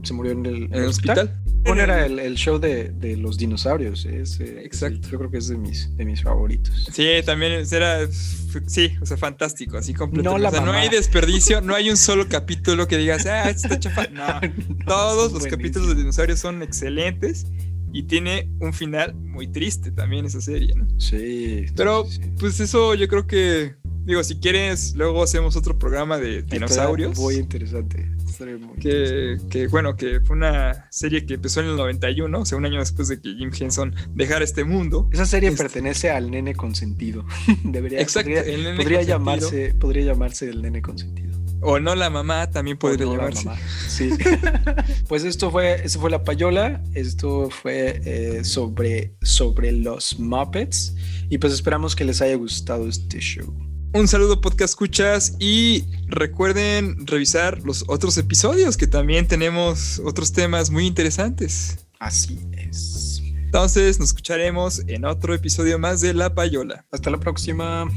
se murió en el, hospital. Era el, show de, de, los dinosaurios. Exacto. yo creo que es de mis, de mis favoritos. Sí, también era. Sí, o sea, fantástico, así completo. No, o sea, no hay desperdicio, no hay un solo capítulo que digas, ah, está chafa. No, todos los capítulos de dinosaurios son excelentes y tiene un final muy triste también esa serie, ¿no? Sí. Pero, pues eso yo creo que. Digo, si quieres, luego hacemos otro programa de dinosaurios. Muy interesante que, bueno, que fue una serie que empezó en el 91, o sea, un año después de que Jim Henson dejara este mundo. Esa serie este pertenece al nene consentido. Debería, Exacto, podría, llamarse, podría llamarse el nene consentido. O no la mamá, también podría llamarse. Sí. pues esto fue, esto fue la payola. Esto fue eh, sobre, sobre los Muppets. Y pues esperamos que les haya gustado este show. Un saludo podcast escuchas y recuerden revisar los otros episodios que también tenemos otros temas muy interesantes. Así es. Entonces nos escucharemos en otro episodio más de La Payola. Hasta la próxima.